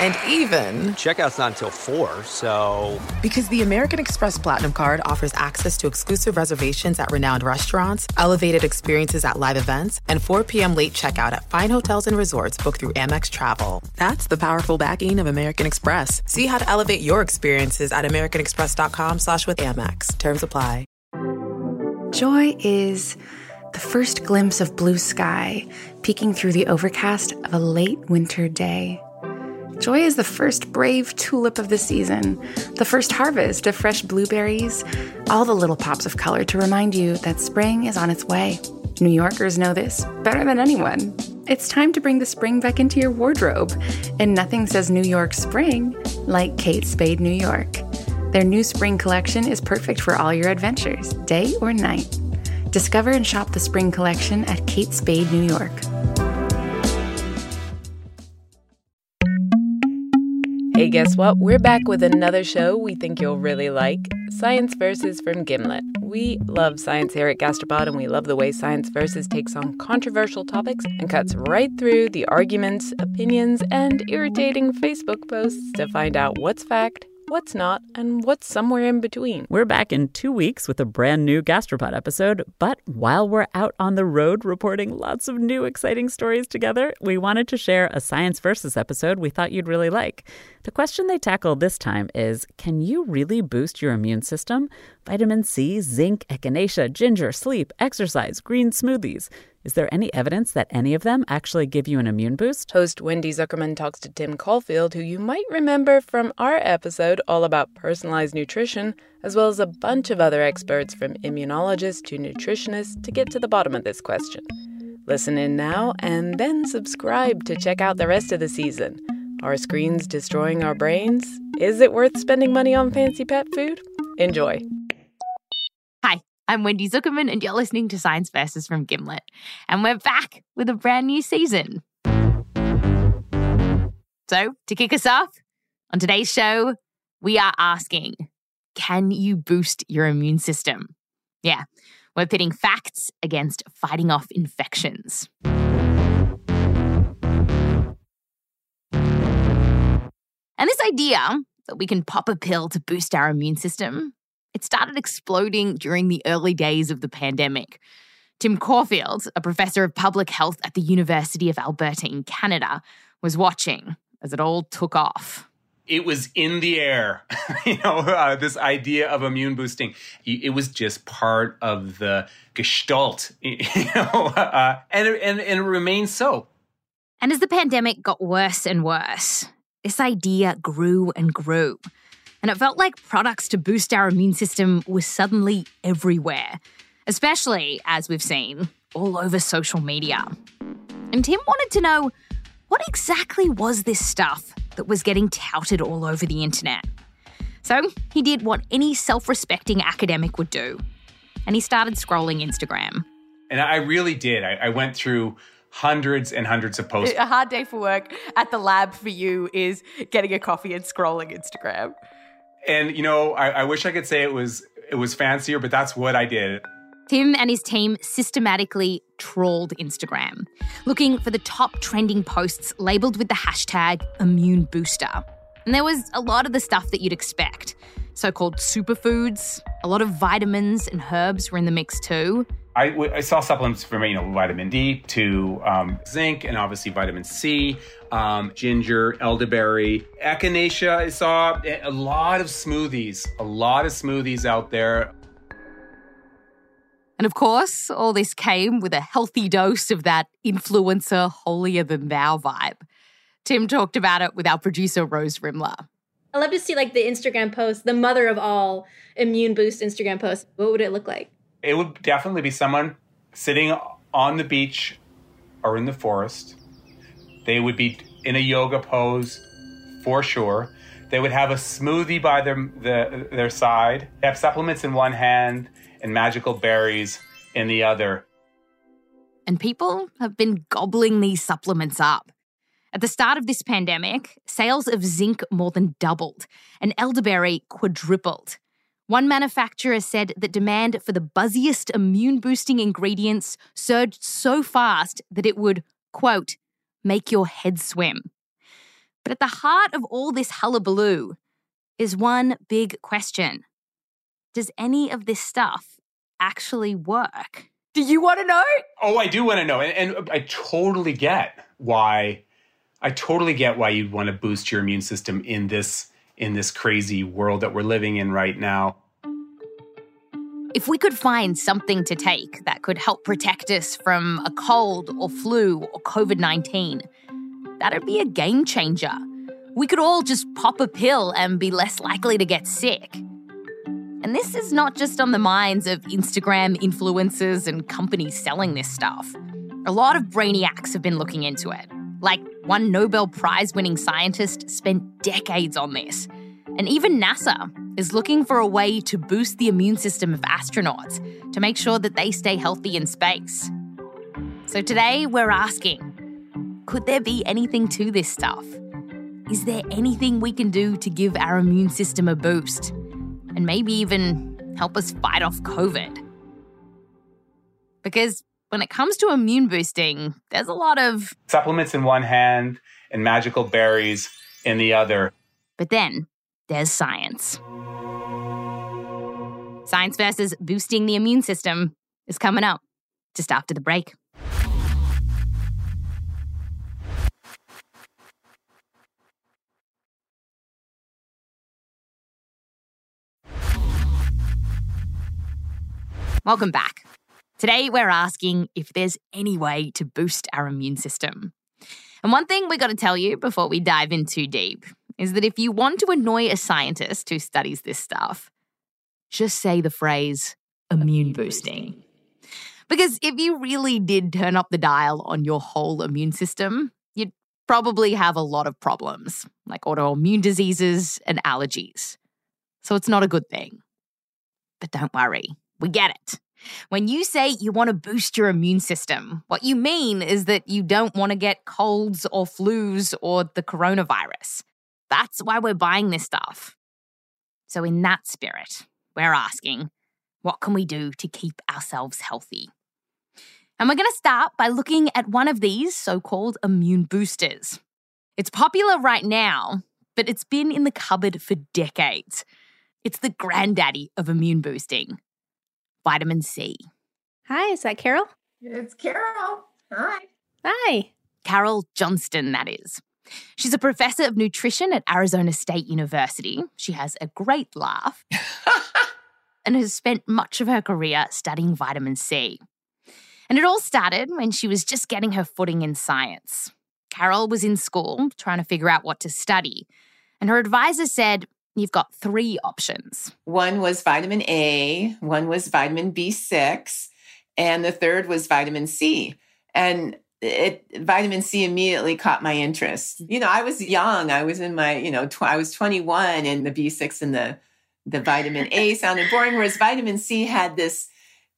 And even, Checkout's not until 4, so. because the American Express Platinum card offers access to exclusive reservations at renowned restaurants, elevated experiences at live events, and 4 p.m. late checkout at fine hotels and resorts booked through Amex Travel. That's the powerful backing of American Express. See how to elevate your experiences at americanexpress.com slash with Amex. Terms apply. Joy is the first glimpse of blue sky peeking through the overcast of a late winter day. Joy is the first brave tulip of the season, the first harvest of fresh blueberries, all the little pops of color to remind you that spring is on its way. New Yorkers know this better than anyone. It's time to bring the spring back into your wardrobe, and nothing says New York spring like Kate Spade New York. Their new spring collection is perfect for all your adventures, day or night. Discover and shop the spring collection at Kate Spade New York. Hey, guess what? We're back with another show we think you'll really like Science Versus from Gimlet. We love science here at Gastropod, and we love the way Science Versus takes on controversial topics and cuts right through the arguments, opinions, and irritating Facebook posts to find out what's fact, what's not, and what's somewhere in between. We're back in two weeks with a brand new Gastropod episode. But while we're out on the road reporting lots of new exciting stories together, we wanted to share a Science Versus episode we thought you'd really like. The question they tackle this time is Can you really boost your immune system? Vitamin C, zinc, echinacea, ginger, sleep, exercise, green smoothies. Is there any evidence that any of them actually give you an immune boost? Host Wendy Zuckerman talks to Tim Caulfield, who you might remember from our episode all about personalized nutrition, as well as a bunch of other experts from immunologists to nutritionists to get to the bottom of this question. Listen in now and then subscribe to check out the rest of the season. Are screens destroying our brains? Is it worth spending money on fancy pet food? Enjoy. I'm Wendy Zuckerman, and you're listening to Science Versus from Gimlet. And we're back with a brand new season. So, to kick us off, on today's show, we are asking Can you boost your immune system? Yeah, we're pitting facts against fighting off infections. And this idea that we can pop a pill to boost our immune system, it started exploding during the early days of the pandemic. Tim Caulfield, a professor of public health at the University of Alberta in Canada, was watching as it all took off. It was in the air, you know, uh, this idea of immune boosting. It was just part of the gestalt, you know, uh, and, it, and, and it remains so. And as the pandemic got worse and worse, this idea grew and grew. And it felt like products to boost our immune system were suddenly everywhere, especially as we've seen all over social media. And Tim wanted to know what exactly was this stuff that was getting touted all over the internet. So he did what any self respecting academic would do, and he started scrolling Instagram. And I really did. I, I went through hundreds and hundreds of posts. A hard day for work at the lab for you is getting a coffee and scrolling Instagram. And you know, I, I wish I could say it was it was fancier, but that's what I did. Tim and his team systematically trawled Instagram, looking for the top trending posts labeled with the hashtag immune booster. And there was a lot of the stuff that you'd expect so called superfoods, a lot of vitamins and herbs were in the mix too. I, w- I saw supplements from you know vitamin D to um, zinc and obviously vitamin C, um, ginger, elderberry, echinacea. I saw a lot of smoothies, a lot of smoothies out there. And of course, all this came with a healthy dose of that influencer holier than thou vibe. Tim talked about it with our producer, Rose Rimler. I love to see like the Instagram post, the mother of all immune boost Instagram posts. What would it look like? It would definitely be someone sitting on the beach or in the forest. They would be in a yoga pose for sure. They would have a smoothie by their the, their side. They have supplements in one hand and magical berries in the other. And people have been gobbling these supplements up. At the start of this pandemic, sales of zinc more than doubled and elderberry quadrupled. One manufacturer said that demand for the buzziest immune boosting ingredients surged so fast that it would, quote, make your head swim. But at the heart of all this hullabaloo is one big question Does any of this stuff actually work? Do you want to know? Oh, I do want to know. And, and I totally get why. I totally get why you'd want to boost your immune system in this in this crazy world that we're living in right now. If we could find something to take that could help protect us from a cold or flu or COVID 19, that'd be a game changer. We could all just pop a pill and be less likely to get sick. And this is not just on the minds of Instagram influencers and companies selling this stuff. A lot of brainiacs have been looking into it. Like one Nobel Prize winning scientist spent decades on this. And even NASA is looking for a way to boost the immune system of astronauts to make sure that they stay healthy in space. So today we're asking could there be anything to this stuff? Is there anything we can do to give our immune system a boost? and maybe even help us fight off COVID. Because when it comes to immune boosting, there's a lot of supplements in one hand and magical berries in the other. But then there's science. Science versus boosting the immune system is coming up just after the break. Welcome back. Today, we're asking if there's any way to boost our immune system. And one thing we got to tell you before we dive in too deep is that if you want to annoy a scientist who studies this stuff, just say the phrase immune boosting. Because if you really did turn up the dial on your whole immune system, you'd probably have a lot of problems, like autoimmune diseases and allergies. So it's not a good thing. But don't worry, we get it. When you say you want to boost your immune system, what you mean is that you don't want to get colds or flus or the coronavirus. That's why we're buying this stuff. So, in that spirit, we're asking what can we do to keep ourselves healthy? And we're going to start by looking at one of these so called immune boosters. It's popular right now, but it's been in the cupboard for decades. It's the granddaddy of immune boosting vitamin C. Hi, is that Carol? It's Carol. Hi. Hi. Carol Johnston, that is. She's a professor of nutrition at Arizona State University. She has a great laugh and has spent much of her career studying vitamin C. And it all started when she was just getting her footing in science. Carol was in school trying to figure out what to study, and her advisor said, You've got three options. One was vitamin A, one was vitamin B6, and the third was vitamin C. And it vitamin C immediately caught my interest. You know, I was young. I was in my, you know, tw- I was 21 and the B6 and the the vitamin A sounded boring whereas vitamin C had this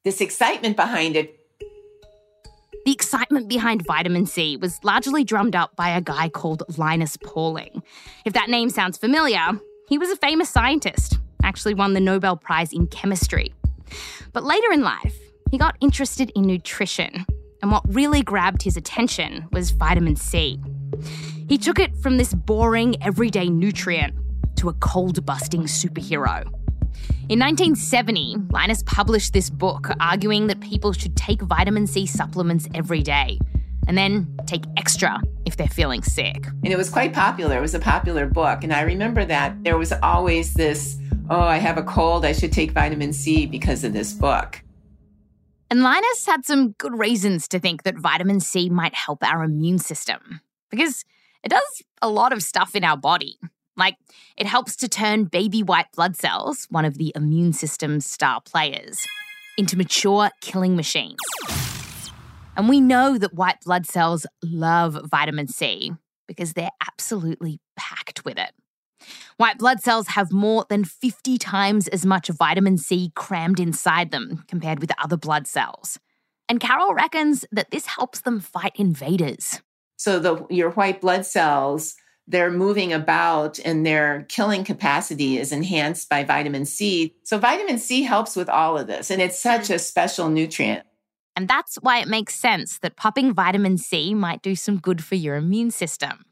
this excitement behind it. The excitement behind vitamin C was largely drummed up by a guy called Linus Pauling. If that name sounds familiar, he was a famous scientist, actually won the Nobel Prize in chemistry. But later in life, he got interested in nutrition, and what really grabbed his attention was vitamin C. He took it from this boring, everyday nutrient to a cold busting superhero. In 1970, Linus published this book arguing that people should take vitamin C supplements every day and then take extra if they're feeling sick. And it was quite popular. It was a popular book. And I remember that there was always this oh, I have a cold, I should take vitamin C because of this book. And Linus had some good reasons to think that vitamin C might help our immune system because it does a lot of stuff in our body. Like, it helps to turn baby white blood cells, one of the immune system's star players, into mature killing machines. And we know that white blood cells love vitamin C because they're absolutely packed with it. White blood cells have more than 50 times as much vitamin C crammed inside them compared with other blood cells. And Carol reckons that this helps them fight invaders. So the your white blood cells They're moving about and their killing capacity is enhanced by vitamin C. So, vitamin C helps with all of this, and it's such mm. a special nutrient. And that's why it makes sense that popping vitamin C might do some good for your immune system.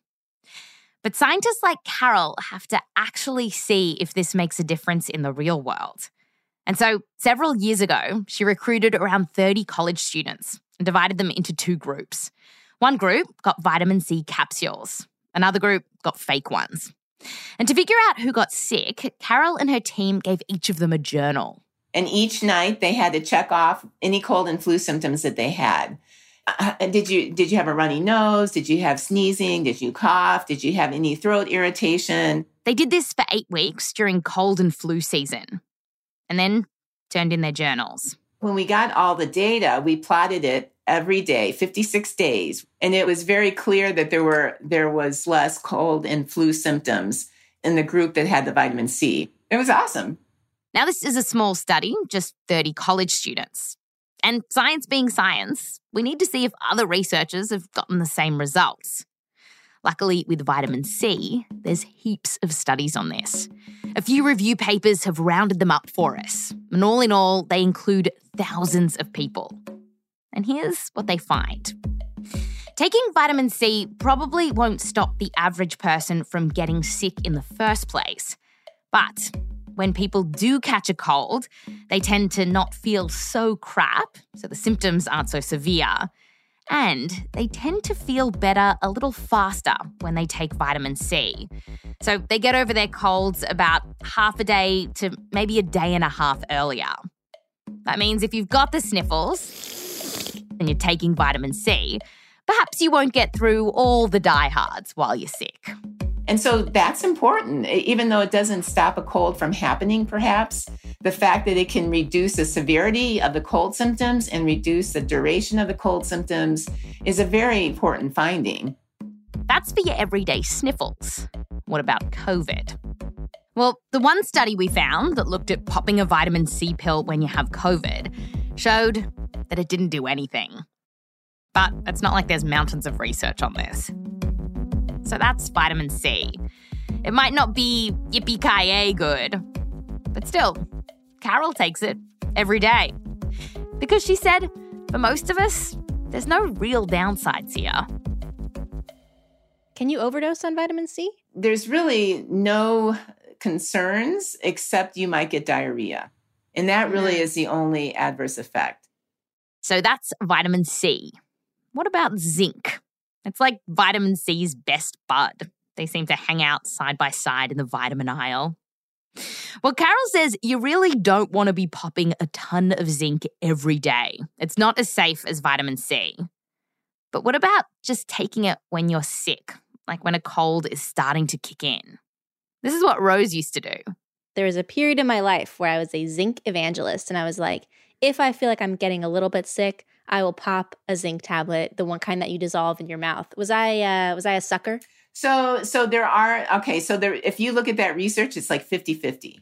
But scientists like Carol have to actually see if this makes a difference in the real world. And so, several years ago, she recruited around 30 college students and divided them into two groups. One group got vitamin C capsules, another group got fake ones. And to figure out who got sick, Carol and her team gave each of them a journal. And each night they had to check off any cold and flu symptoms that they had. Uh, did you did you have a runny nose? Did you have sneezing? Did you cough? Did you have any throat irritation? They did this for 8 weeks during cold and flu season. And then turned in their journals. When we got all the data, we plotted it every day, 56 days, and it was very clear that there were there was less cold and flu symptoms in the group that had the vitamin C. It was awesome. Now this is a small study, just 30 college students. And science being science, we need to see if other researchers have gotten the same results. Luckily, with vitamin C, there's heaps of studies on this. A few review papers have rounded them up for us, and all in all, they include thousands of people. And here's what they find taking vitamin C probably won't stop the average person from getting sick in the first place. But when people do catch a cold, they tend to not feel so crap, so the symptoms aren't so severe. And they tend to feel better a little faster when they take vitamin C. So they get over their colds about half a day to maybe a day and a half earlier. That means if you've got the sniffles and you're taking vitamin C, perhaps you won't get through all the diehards while you're sick. And so that's important, even though it doesn't stop a cold from happening, perhaps. The fact that it can reduce the severity of the cold symptoms and reduce the duration of the cold symptoms is a very important finding. That's for your everyday sniffles. What about COVID? Well, the one study we found that looked at popping a vitamin C pill when you have COVID showed that it didn't do anything. But it's not like there's mountains of research on this. So that's vitamin C. It might not be yippee ki good, but still, Carol takes it every day. Because she said, for most of us, there's no real downsides here. Can you overdose on vitamin C? There's really no concerns except you might get diarrhea. And that really is the only adverse effect. So that's vitamin C. What about zinc? It's like vitamin C's best bud. They seem to hang out side by side in the vitamin aisle. Well, Carol says you really don't want to be popping a ton of zinc every day. It's not as safe as vitamin C. But what about just taking it when you're sick, like when a cold is starting to kick in? This is what Rose used to do. There was a period in my life where I was a zinc evangelist, and I was like, if I feel like I'm getting a little bit sick, I will pop a zinc tablet, the one kind that you dissolve in your mouth. Was I uh, was I a sucker? So so there are okay, so there if you look at that research, it's like 50-50.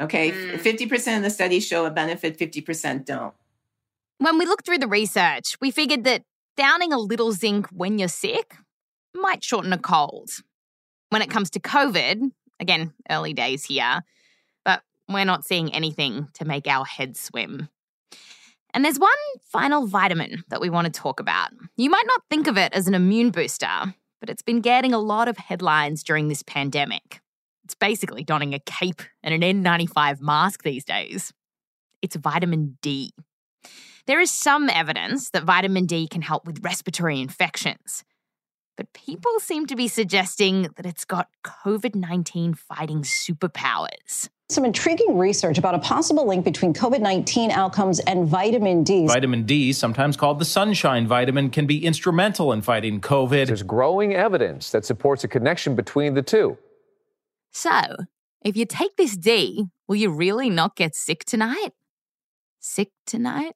Okay. Mm. 50% of the studies show a benefit, 50% don't. When we looked through the research, we figured that downing a little zinc when you're sick might shorten a cold. When it comes to COVID, again, early days here, but we're not seeing anything to make our heads swim. And there's one final vitamin that we want to talk about. You might not think of it as an immune booster, but it's been getting a lot of headlines during this pandemic. It's basically donning a cape and an N95 mask these days. It's vitamin D. There is some evidence that vitamin D can help with respiratory infections, but people seem to be suggesting that it's got COVID 19 fighting superpowers some intriguing research about a possible link between COVID 19 outcomes and vitamin D. Vitamin D, sometimes called the sunshine vitamin, can be instrumental in fighting COVID. There's growing evidence that supports a connection between the two. So, if you take this D, will you really not get sick tonight? Sick tonight?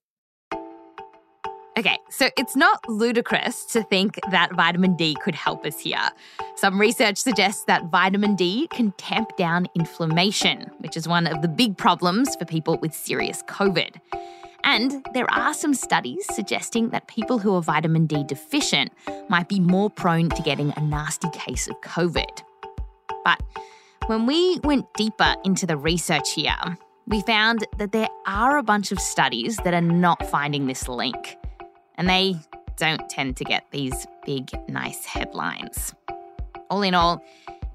Okay, so it's not ludicrous to think that vitamin D could help us here. Some research suggests that vitamin D can tamp down inflammation, which is one of the big problems for people with serious COVID. And there are some studies suggesting that people who are vitamin D deficient might be more prone to getting a nasty case of COVID. But when we went deeper into the research here, we found that there are a bunch of studies that are not finding this link. And they don't tend to get these big, nice headlines. All in all,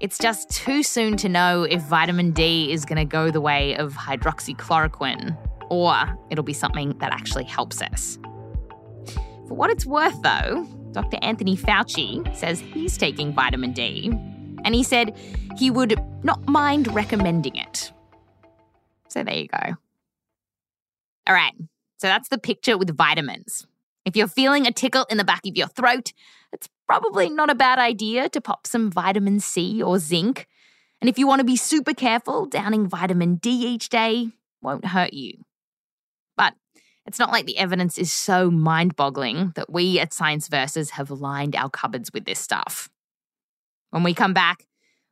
it's just too soon to know if vitamin D is going to go the way of hydroxychloroquine or it'll be something that actually helps us. For what it's worth, though, Dr. Anthony Fauci says he's taking vitamin D, and he said he would not mind recommending it. So there you go. All right, so that's the picture with vitamins. If you're feeling a tickle in the back of your throat, it's probably not a bad idea to pop some vitamin C or zinc. And if you want to be super careful, downing vitamin D each day won't hurt you. But it's not like the evidence is so mind boggling that we at Science Versus have lined our cupboards with this stuff. When we come back,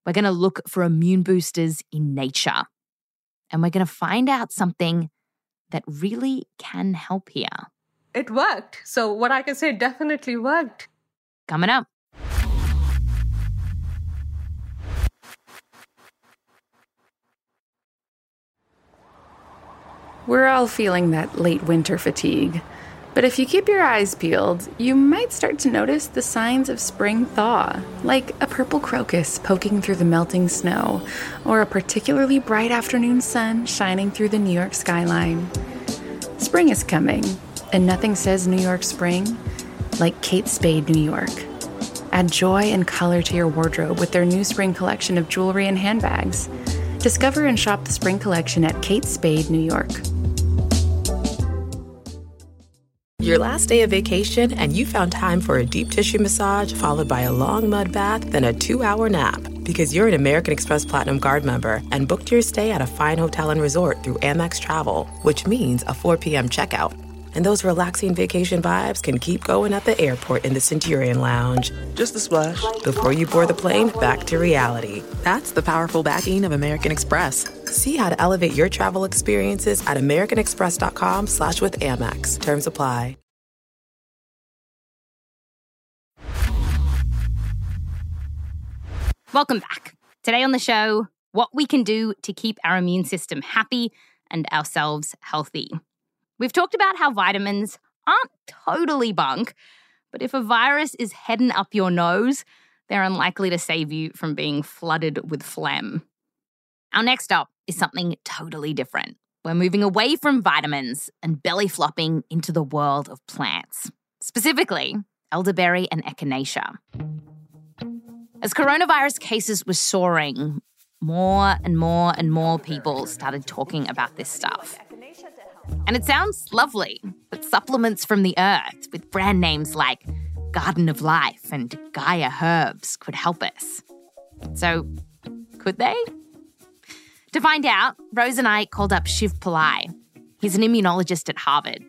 we're going to look for immune boosters in nature. And we're going to find out something that really can help here. It worked. So, what I can say definitely worked. Coming up. We're all feeling that late winter fatigue. But if you keep your eyes peeled, you might start to notice the signs of spring thaw, like a purple crocus poking through the melting snow, or a particularly bright afternoon sun shining through the New York skyline. Spring is coming, and nothing says New York spring like Kate Spade New York. Add joy and color to your wardrobe with their new spring collection of jewelry and handbags. Discover and shop the spring collection at Kate Spade New York. Your last day of vacation, and you found time for a deep tissue massage followed by a long mud bath, then a two hour nap. Because you're an American Express Platinum Card member and booked your stay at a fine hotel and resort through Amex Travel, which means a 4 p.m. checkout. And those relaxing vacation vibes can keep going at the airport in the Centurion Lounge. Just a splash. Before you board the plane, back to reality. That's the powerful backing of American Express. See how to elevate your travel experiences at americanexpress.com slash with Amex. Terms apply. Welcome back. Today on the show, what we can do to keep our immune system happy and ourselves healthy. We've talked about how vitamins aren't totally bunk, but if a virus is heading up your nose, they're unlikely to save you from being flooded with phlegm. Our next stop is something totally different. We're moving away from vitamins and belly flopping into the world of plants, specifically elderberry and echinacea. As coronavirus cases were soaring, more and more and more people started talking about this stuff. And it sounds lovely, but supplements from the earth with brand names like Garden of Life and Gaia Herbs could help us. So, could they? To find out, Rose and I called up Shiv Pillai. He's an immunologist at Harvard.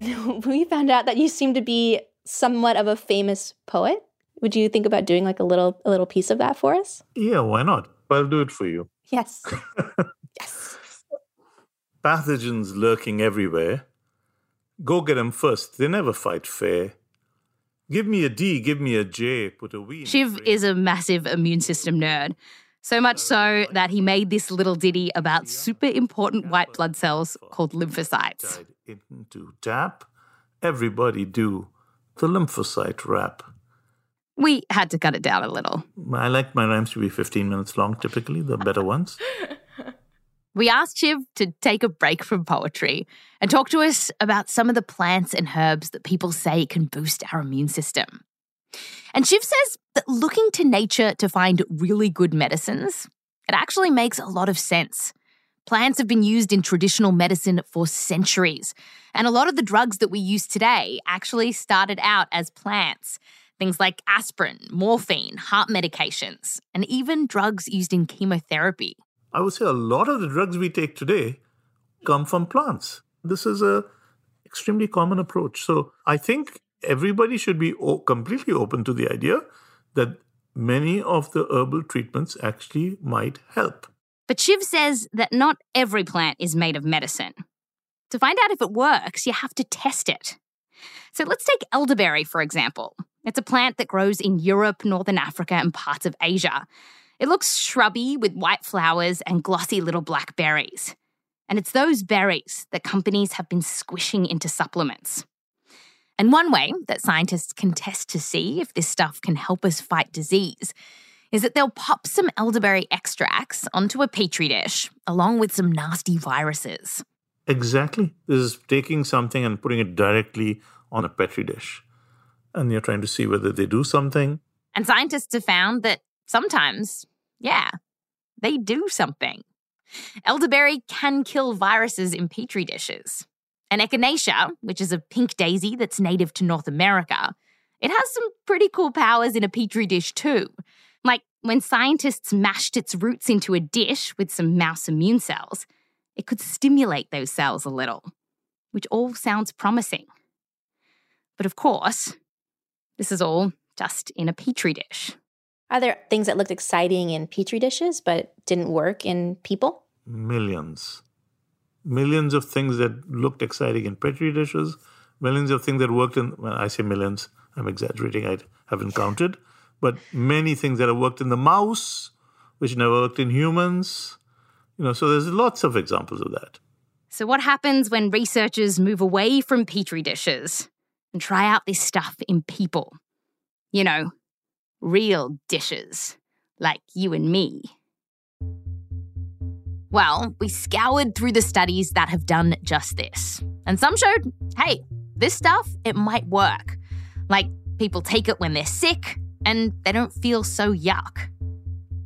we found out that you seem to be somewhat of a famous poet. Would you think about doing like a little a little piece of that for us? Yeah, why not? I'll do it for you. Yes. yes. Pathogens lurking everywhere. Go get them first. They never fight fair. Give me a D, give me a J, put a V. Shiv is a massive immune system nerd. So much so that he made this little ditty about super important white blood cells called lymphocytes. Into tap, everybody do the lymphocyte rap. We had to cut it down a little. I like my rhymes to be 15 minutes long, typically, the better ones. We asked Shiv to take a break from poetry and talk to us about some of the plants and herbs that people say can boost our immune system. And Shiv says that looking to nature to find really good medicines, it actually makes a lot of sense. Plants have been used in traditional medicine for centuries, and a lot of the drugs that we use today actually started out as plants. Things like aspirin, morphine, heart medications, and even drugs used in chemotherapy. I would say a lot of the drugs we take today come from plants. This is a extremely common approach. So I think everybody should be o- completely open to the idea that many of the herbal treatments actually might help. But Shiv says that not every plant is made of medicine. to find out if it works, you have to test it. So let's take elderberry, for example. It's a plant that grows in Europe, Northern Africa, and parts of Asia. It looks shrubby with white flowers and glossy little black berries. And it's those berries that companies have been squishing into supplements. And one way that scientists can test to see if this stuff can help us fight disease is that they'll pop some elderberry extracts onto a petri dish along with some nasty viruses. Exactly. This is taking something and putting it directly on a petri dish. And you're trying to see whether they do something. And scientists have found that sometimes, yeah, they do something. Elderberry can kill viruses in petri dishes. And echinacea, which is a pink daisy that's native to North America, it has some pretty cool powers in a petri dish too. Like when scientists mashed its roots into a dish with some mouse immune cells, it could stimulate those cells a little, which all sounds promising. But of course, this is all just in a petri dish. Are there things that looked exciting in petri dishes but didn't work in people? Millions millions of things that looked exciting in petri dishes, millions of things that worked in, well, I say millions, I'm exaggerating, I haven't counted, but many things that have worked in the mouse, which never worked in humans. You know, so there's lots of examples of that. So, what happens when researchers move away from petri dishes and try out this stuff in people? You know, real dishes, like you and me. Well, we scoured through the studies that have done just this. And some showed, hey, this stuff, it might work. Like people take it when they're sick and they don't feel so yuck.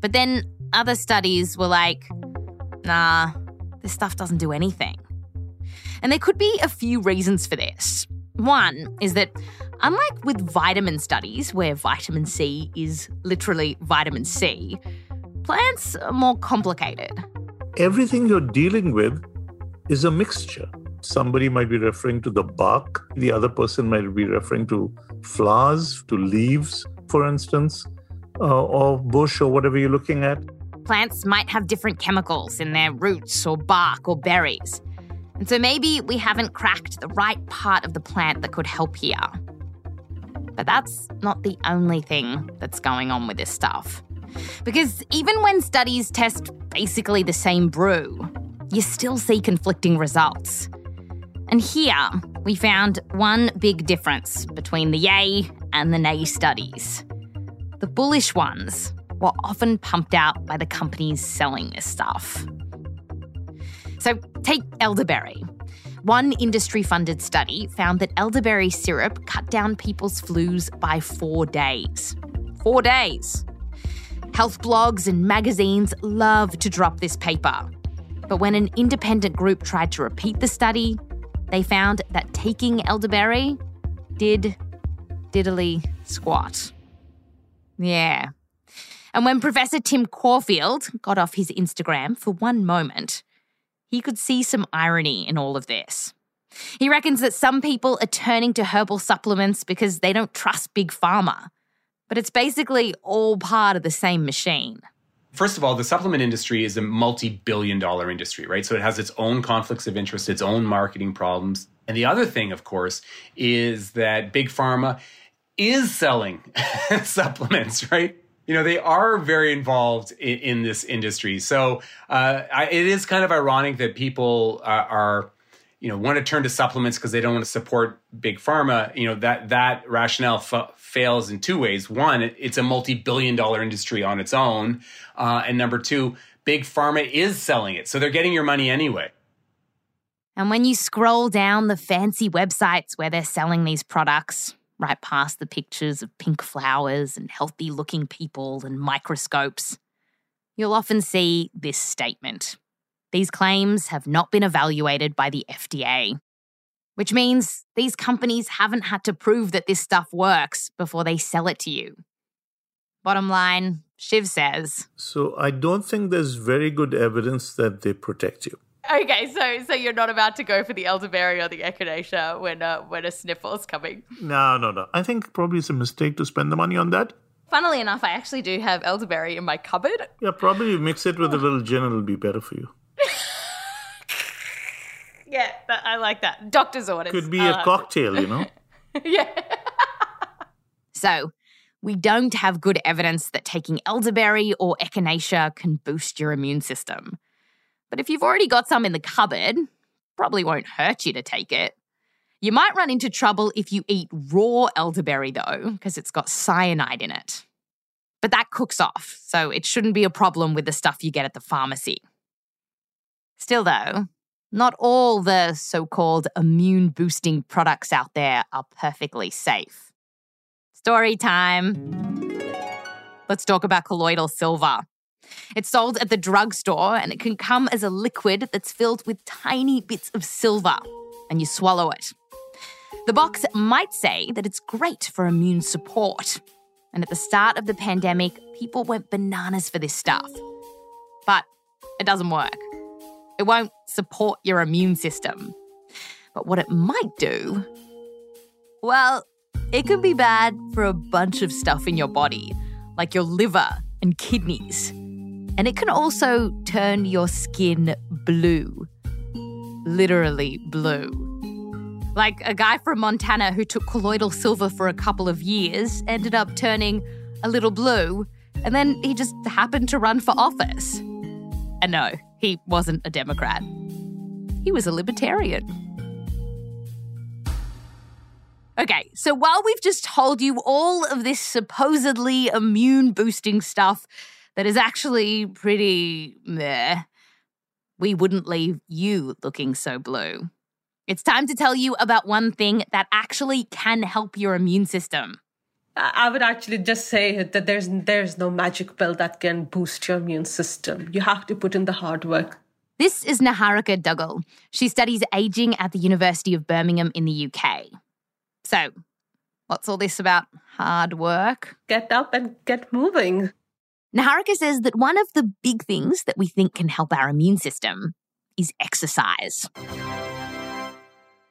But then other studies were like, nah, this stuff doesn't do anything. And there could be a few reasons for this. One is that, unlike with vitamin studies, where vitamin C is literally vitamin C, plants are more complicated everything you're dealing with is a mixture. Somebody might be referring to the bark, the other person might be referring to flowers, to leaves, for instance, uh, or bush or whatever you're looking at. Plants might have different chemicals in their roots or bark or berries. And so maybe we haven't cracked the right part of the plant that could help here. But that's not the only thing that's going on with this stuff. Because even when studies test basically the same brew, you still see conflicting results. And here we found one big difference between the yay and the nay studies. The bullish ones were often pumped out by the companies selling this stuff. So take elderberry. One industry funded study found that elderberry syrup cut down people's flus by four days. Four days. Health blogs and magazines love to drop this paper. But when an independent group tried to repeat the study, they found that taking elderberry did diddly squat. Yeah. And when Professor Tim Caulfield got off his Instagram for one moment, he could see some irony in all of this. He reckons that some people are turning to herbal supplements because they don't trust Big Pharma but it's basically all part of the same machine. First of all, the supplement industry is a multi billion dollar industry, right? So it has its own conflicts of interest, its own marketing problems. And the other thing, of course, is that Big Pharma is selling supplements, right? You know, they are very involved in, in this industry. So uh, I, it is kind of ironic that people uh, are you know want to turn to supplements because they don't want to support big pharma. You know that that rationale f- fails in two ways. One it's a multi-billion dollar industry on its own uh, and number two big pharma is selling it so they're getting your money anyway. And when you scroll down the fancy websites where they're selling these products right past the pictures of pink flowers and healthy looking people and microscopes you'll often see this statement these claims have not been evaluated by the FDA, which means these companies haven't had to prove that this stuff works before they sell it to you. Bottom line, Shiv says. So I don't think there's very good evidence that they protect you. Okay, so so you're not about to go for the elderberry or the echinacea when uh, when a sniffle's coming. No, no, no. I think probably it's a mistake to spend the money on that. Funnily enough, I actually do have elderberry in my cupboard. Yeah, probably mix it with a little gin; it'll be better for you. Yeah, I like that. Doctor's orders. Could be I a like it. cocktail, you know? Yeah. so, we don't have good evidence that taking elderberry or echinacea can boost your immune system. But if you've already got some in the cupboard, probably won't hurt you to take it. You might run into trouble if you eat raw elderberry, though, because it's got cyanide in it. But that cooks off, so it shouldn't be a problem with the stuff you get at the pharmacy. Still, though, not all the so called immune boosting products out there are perfectly safe. Story time. Let's talk about colloidal silver. It's sold at the drugstore and it can come as a liquid that's filled with tiny bits of silver, and you swallow it. The box might say that it's great for immune support. And at the start of the pandemic, people went bananas for this stuff. But it doesn't work. It won't support your immune system. But what it might do, well, it could be bad for a bunch of stuff in your body, like your liver and kidneys. And it can also turn your skin blue. Literally blue. Like a guy from Montana who took colloidal silver for a couple of years ended up turning a little blue, and then he just happened to run for office. And no, he wasn't a Democrat. He was a libertarian. Okay, so while we've just told you all of this supposedly immune boosting stuff that is actually pretty meh, we wouldn't leave you looking so blue. It's time to tell you about one thing that actually can help your immune system. I would actually just say that there's there's no magic pill that can boost your immune system. You have to put in the hard work. This is Niharika Duggal. She studies aging at the University of Birmingham in the UK. So, what's all this about hard work? Get up and get moving. Niharika says that one of the big things that we think can help our immune system is exercise.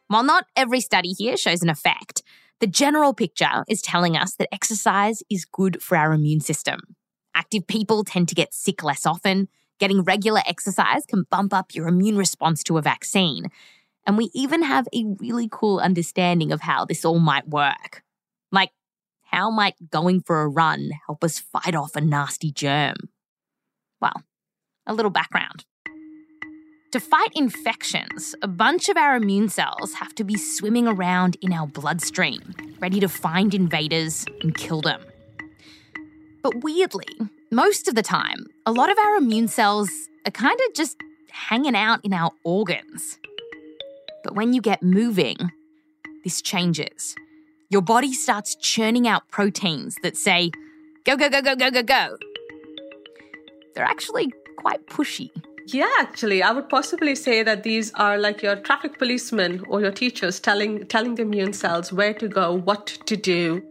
While not every study here shows an effect, the general picture is telling us that exercise is good for our immune system. Active people tend to get sick less often. Getting regular exercise can bump up your immune response to a vaccine. And we even have a really cool understanding of how this all might work. Like, how might going for a run help us fight off a nasty germ? Well, a little background. To fight infections, a bunch of our immune cells have to be swimming around in our bloodstream, ready to find invaders and kill them. But weirdly, most of the time, a lot of our immune cells are kind of just hanging out in our organs. But when you get moving, this changes. Your body starts churning out proteins that say, go, go, go, go, go, go, go. They're actually quite pushy. Yeah, actually, I would possibly say that these are like your traffic policemen or your teachers telling telling the immune cells where to go, what to do.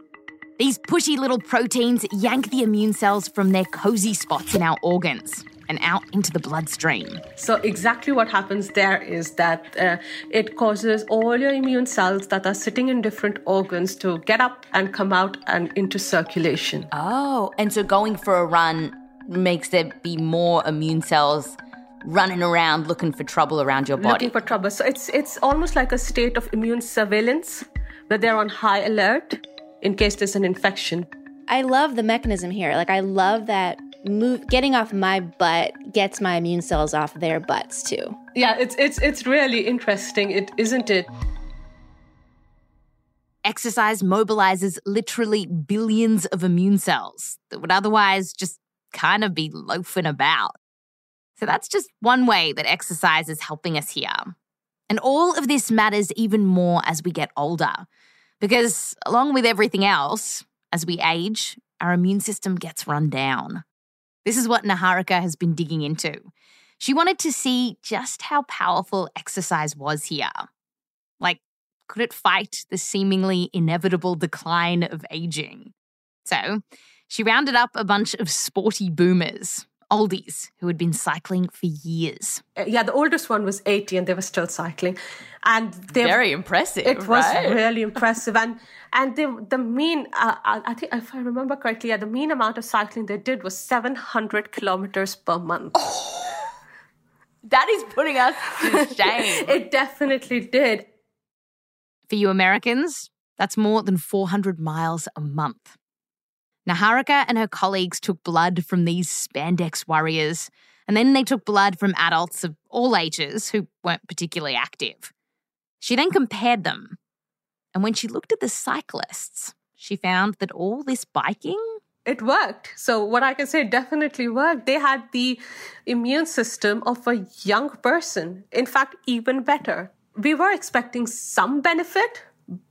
These pushy little proteins yank the immune cells from their cozy spots in our organs and out into the bloodstream. So exactly what happens there is that uh, it causes all your immune cells that are sitting in different organs to get up and come out and into circulation. Oh, and so going for a run makes there be more immune cells running around looking for trouble around your body. Looking for trouble. So it's it's almost like a state of immune surveillance where they're on high alert in case there's an infection. I love the mechanism here. Like I love that move getting off my butt gets my immune cells off their butts too. Yeah, it's it's it's really interesting, it isn't it? Exercise mobilizes literally billions of immune cells that would otherwise just kind of be loafing about. So that's just one way that exercise is helping us here. And all of this matters even more as we get older, because along with everything else, as we age, our immune system gets run down. This is what Niharika has been digging into. She wanted to see just how powerful exercise was here. Like, could it fight the seemingly inevitable decline of aging? So, she rounded up a bunch of sporty boomers, oldies, who had been cycling for years. Uh, Yeah, the oldest one was 80 and they were still cycling. And they Very impressive, It was right? really impressive. And and they, the mean, uh, I I think if I remember correctly, yeah, the mean amount of cycling they did was 700 kilometers per month. That is putting us to shame. it definitely did. For you Americans, that's more than 400 miles a month. Niharika and her colleagues took blood from these spandex warriors, and then they took blood from adults of all ages who weren't particularly active. She then compared them. And when she looked at the cyclists, she found that all this biking it worked. So what I can say definitely worked. They had the immune system of a young person. In fact, even better. We were expecting some benefit,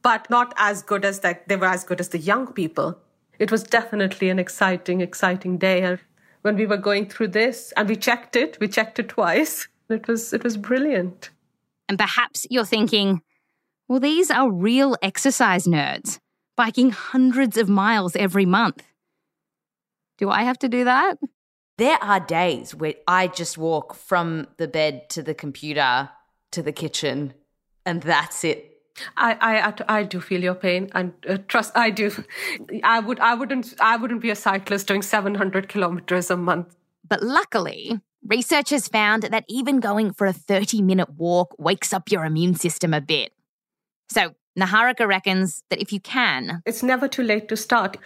but not as good as that. They were as good as the young people. It was definitely an exciting, exciting day. And when we were going through this, and we checked it, we checked it twice. It was it was brilliant. And perhaps you're thinking, well, these are real exercise nerds, biking hundreds of miles every month. Do I have to do that? There are days where I just walk from the bed to the computer to the kitchen, and that's it. I, I, I do feel your pain, and uh, trust I do. I would, I wouldn't, I wouldn't be a cyclist doing 700 kilometers a month. But luckily, researchers found that even going for a 30 minute walk wakes up your immune system a bit. So Niharika reckons that if you can, it's never too late to start.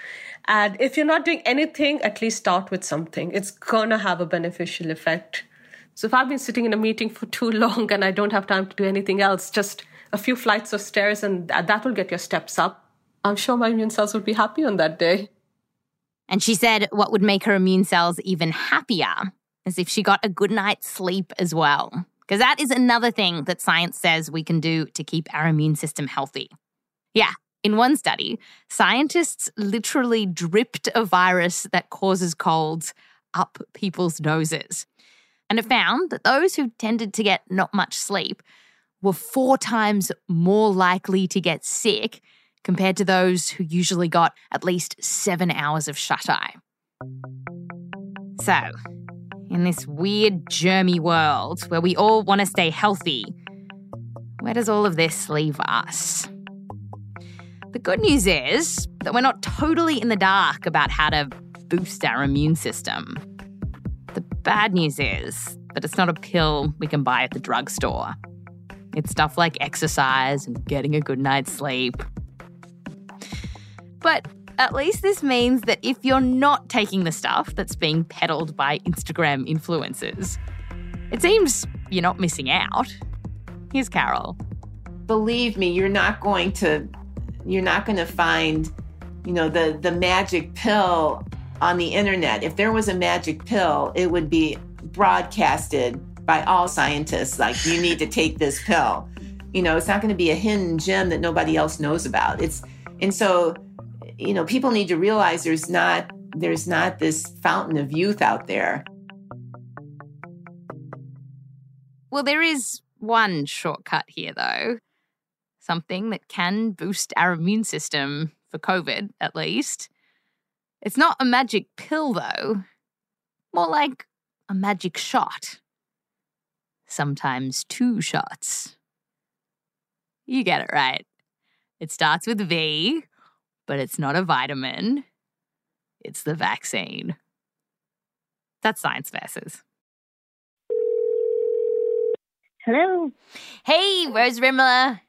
And if you're not doing anything, at least start with something. It's to have a beneficial effect. So if I've been sitting in a meeting for too long and I don't have time to do anything else, just a few flights of stairs and that will get your steps up. I'm sure my immune cells would be happy on that day. And she said what would make her immune cells even happier is if she got a good night's sleep as well. Because that is another thing that science says we can do to keep our immune system healthy. Yeah, in one study, scientists literally dripped a virus that causes colds up people's noses. And it found that those who tended to get not much sleep were four times more likely to get sick compared to those who usually got at least seven hours of shut eye. So, in this weird, germy world where we all want to stay healthy, where does all of this leave us? The good news is that we're not totally in the dark about how to boost our immune system. The bad news is that it's not a pill we can buy at the drugstore. It's stuff like exercise and getting a good night's sleep. But at least this means that if you're not taking the stuff that's being peddled by Instagram influencers, it seems you're not missing out. Here's Carol. Believe me, you're not going to you're not going to find, you know, the the magic pill on the internet. If there was a magic pill, it would be broadcasted by all scientists like you need to take this pill. You know, it's not going to be a hidden gem that nobody else knows about. It's and so you know, people need to realize there's not there's not this fountain of youth out there. Well, there is one shortcut here though. Something that can boost our immune system for COVID at least. It's not a magic pill though. More like a magic shot. Sometimes two shots. You get it right. It starts with V but it's not a vitamin, it's the vaccine. That's Science Versus. Hello. Hey, Rose Rimler.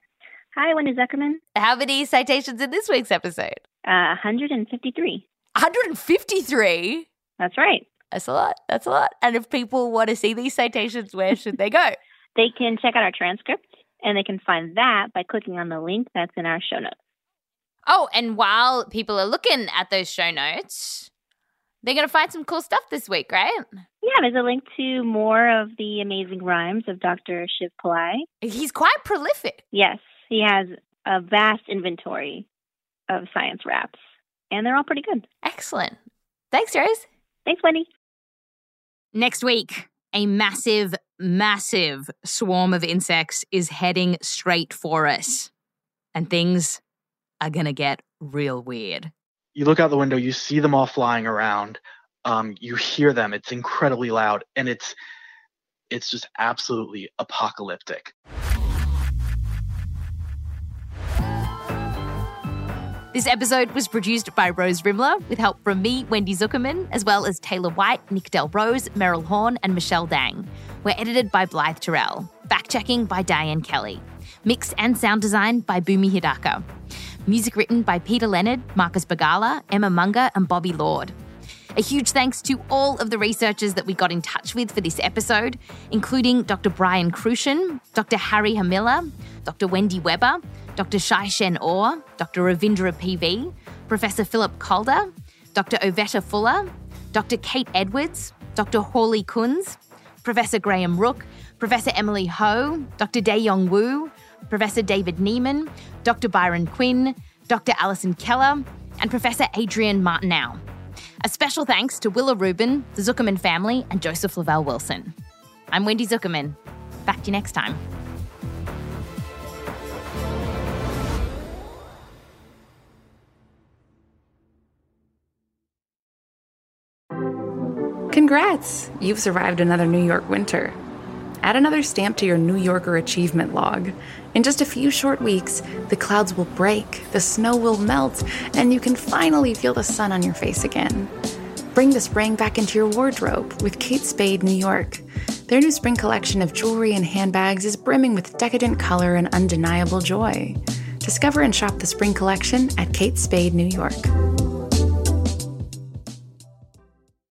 Hi, Wendy Zuckerman. How many citations in this week's episode? Uh, 153. 153? That's right. That's a lot. That's a lot. And if people want to see these citations, where should they go? they can check out our transcript, and they can find that by clicking on the link that's in our show notes. Oh, and while people are looking at those show notes, they're going to find some cool stuff this week, right? Yeah, there's a link to more of the amazing rhymes of Dr. Shiv Pillai. He's quite prolific. Yes, he has a vast inventory of science raps, and they're all pretty good. Excellent. Thanks, Rose. Thanks, Wendy. Next week, a massive, massive swarm of insects is heading straight for us. And things are going to get real weird. You look out the window, you see them all flying around. Um, you hear them. It's incredibly loud, and it's it's just absolutely apocalyptic. This episode was produced by Rose Rimler with help from me, Wendy Zuckerman, as well as Taylor White, Nick Del Rose, Meryl Horn, and Michelle Dang. We're edited by Blythe Terrell. Fact checking by Diane Kelly. Mix and sound design by Bumi Hidaka. Music written by Peter Leonard, Marcus Bagala, Emma Munger, and Bobby Lord. A huge thanks to all of the researchers that we got in touch with for this episode, including Dr. Brian Crucian, Dr. Harri Hemilä, Dr. Wendy Weber, Dr. Shai Shen Orr, Dr. Ravindra PV, Professor Philip Calder, Dr. Ovetta Fuller, Dr. Kate Edwards, Dr. Hawley Kunz, Professor Graham Rook, Professor Emily Ho, Dr. Dayong Wu, Professor David Nieman, Dr. Byron Quinn, Dr. Alison Keller, and Professor Adrian Martineau. A special thanks to Willa Rubin, the Zuckerman family, and Joseph Lavelle Wilson. I'm Wendy Zuckerman. Back to you next time. Congrats! You've survived another New York winter. Add another stamp to your New Yorker achievement log. In just a few short weeks, the clouds will break, the snow will melt, and you can finally feel the sun on your face again. Bring the spring back into your wardrobe with Kate Spade New York. Their new spring collection of jewelry and handbags is brimming with decadent color and undeniable joy. Discover and shop the spring collection at Kate Spade New York.